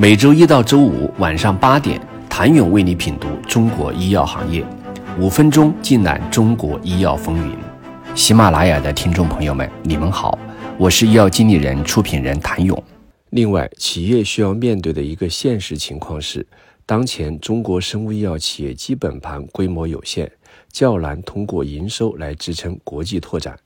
每周一到周五晚上八点，谭勇为你品读中国医药行业，五分钟尽览中国医药风云。喜马拉雅的听众朋友们，你们好，我是医药经理人、出品人谭勇。另外，企业需要面对的一个现实情况是，当前中国生物医药企业基本盘规模有限，较难通过营收来支撑国际拓展。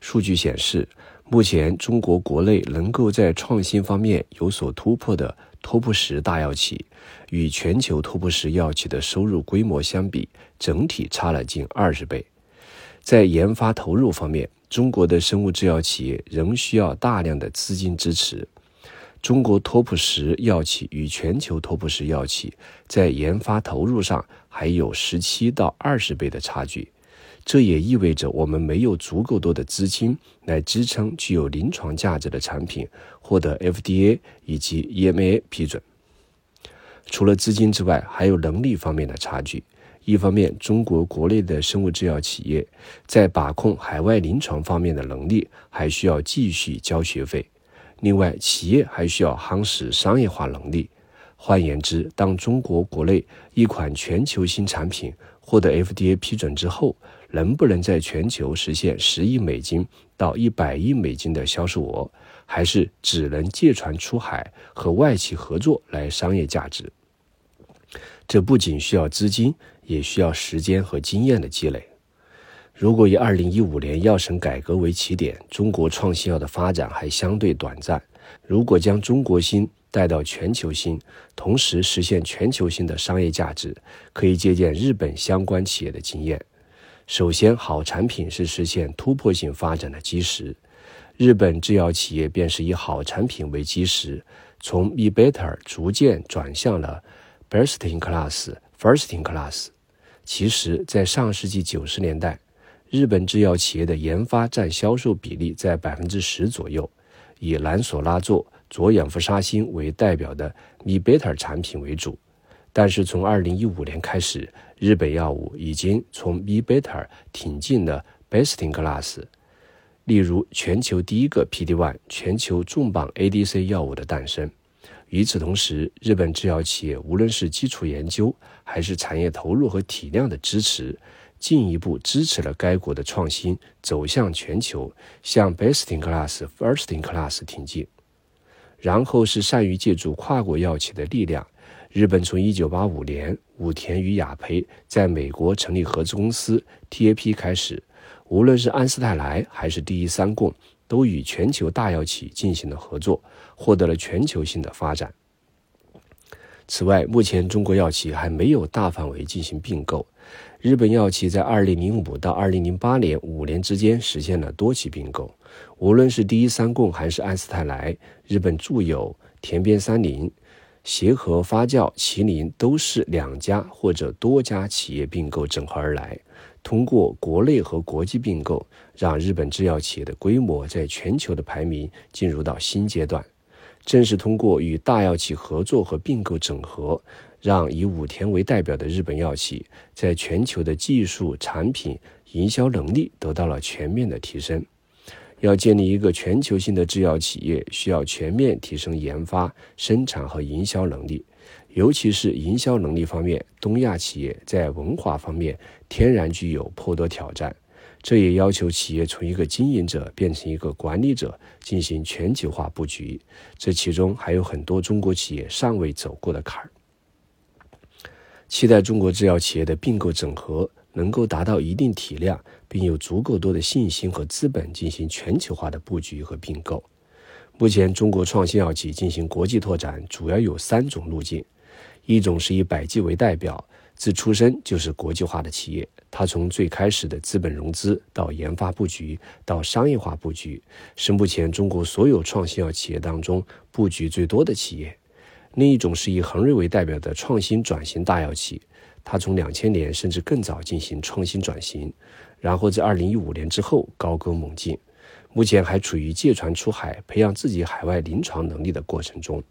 数据显示，目前中国国内能够在创新方面有所突破的。Top 十大药企与全球 Top 十药企的收入规模相比，整体差了近二十倍。在研发投入方面，中国的生物制药企业仍需要大量的资金支持。中国 Top 十药企与全球 Top 十药企在研发投入上还有十七到二十倍的差距。这也意味着我们没有足够多的资金来支撑具有临床价值的产品获得 FDA 以及 EMA 批准。除了资金之外，还有能力方面的差距。一方面，中国国内的生物制药企业在把控海外临床方面的能力还需要继续交学费；另外，企业还需要夯实商业化能力。换言之，当中国国内一款全球新产品获得 FDA 批准之后，能不能在全球实现十亿美金到一百亿美金的销售额，还是只能借船出海和外企合作来商业价值？这不仅需要资金，也需要时间和经验的积累。如果以二零一五年药审改革为起点，中国创新药的发展还相对短暂。如果将中国新带到全球性，同时实现全球性的商业价值，可以借鉴日本相关企业的经验。首先，好产品是实现突破性发展的基石。日本制药企业便是以好产品为基石，从 be better 逐渐转向了 besting class、first in class。其实，在上世纪九十年代，日本制药企业的研发占销售比例在百分之十左右，以兰索拉唑、左氧氟沙星为代表的 be better 产品为主。但是从二零一五年开始，日本药物已经从 be better 挺进了 best in class。例如，全球第一个 PD-1 全球重磅 ADC 药物的诞生。与此同时，日本制药企业无论是基础研究还是产业投入和体量的支持，进一步支持了该国的创新走向全球，向 best in class、first in class 挺进。然后是善于借助跨国药企的力量。日本从1985年武田与雅培在美国成立合资公司 TAP 开始，无论是安斯泰来还是第一三共，都与全球大药企进行了合作，获得了全球性的发展。此外，目前中国药企还没有大范围进行并购。日本药企在2005到2008年五年之间实现了多起并购，无论是第一三共还是安斯泰来、日本住友、田边三菱。协和发酵、麒麟都是两家或者多家企业并购整合而来，通过国内和国际并购，让日本制药企业的规模在全球的排名进入到新阶段。正是通过与大药企合作和并购整合，让以武田为代表的日本药企在全球的技术、产品、营销能力得到了全面的提升。要建立一个全球性的制药企业，需要全面提升研发、生产和营销能力，尤其是营销能力方面，东亚企业在文化方面天然具有颇多挑战。这也要求企业从一个经营者变成一个管理者，进行全球化布局。这其中还有很多中国企业尚未走过的坎儿。期待中国制药企业的并购整合。能够达到一定体量，并有足够多的信心和资本进行全球化的布局和并购。目前，中国创新药企进行国际拓展主要有三种路径：一种是以百济为代表，自出生就是国际化的企业，它从最开始的资本融资到研发布局到商业化布局，是目前中国所有创新药企业当中布局最多的企业；另一种是以恒瑞为代表的创新转型大药企。它从两千年甚至更早进行创新转型，然后在二零一五年之后高歌猛进，目前还处于借船出海、培养自己海外临床能力的过程中。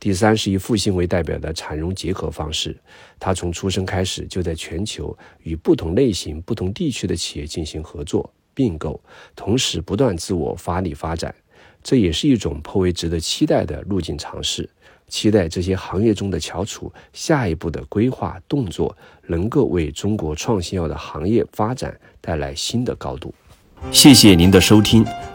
第三是以复兴为代表的产融结合方式，它从出生开始就在全球与不同类型、不同地区的企业进行合作并购，同时不断自我发力发展，这也是一种颇为值得期待的路径尝试。期待这些行业中的翘楚下一步的规划动作，能够为中国创新药的行业发展带来新的高度。谢谢您的收听。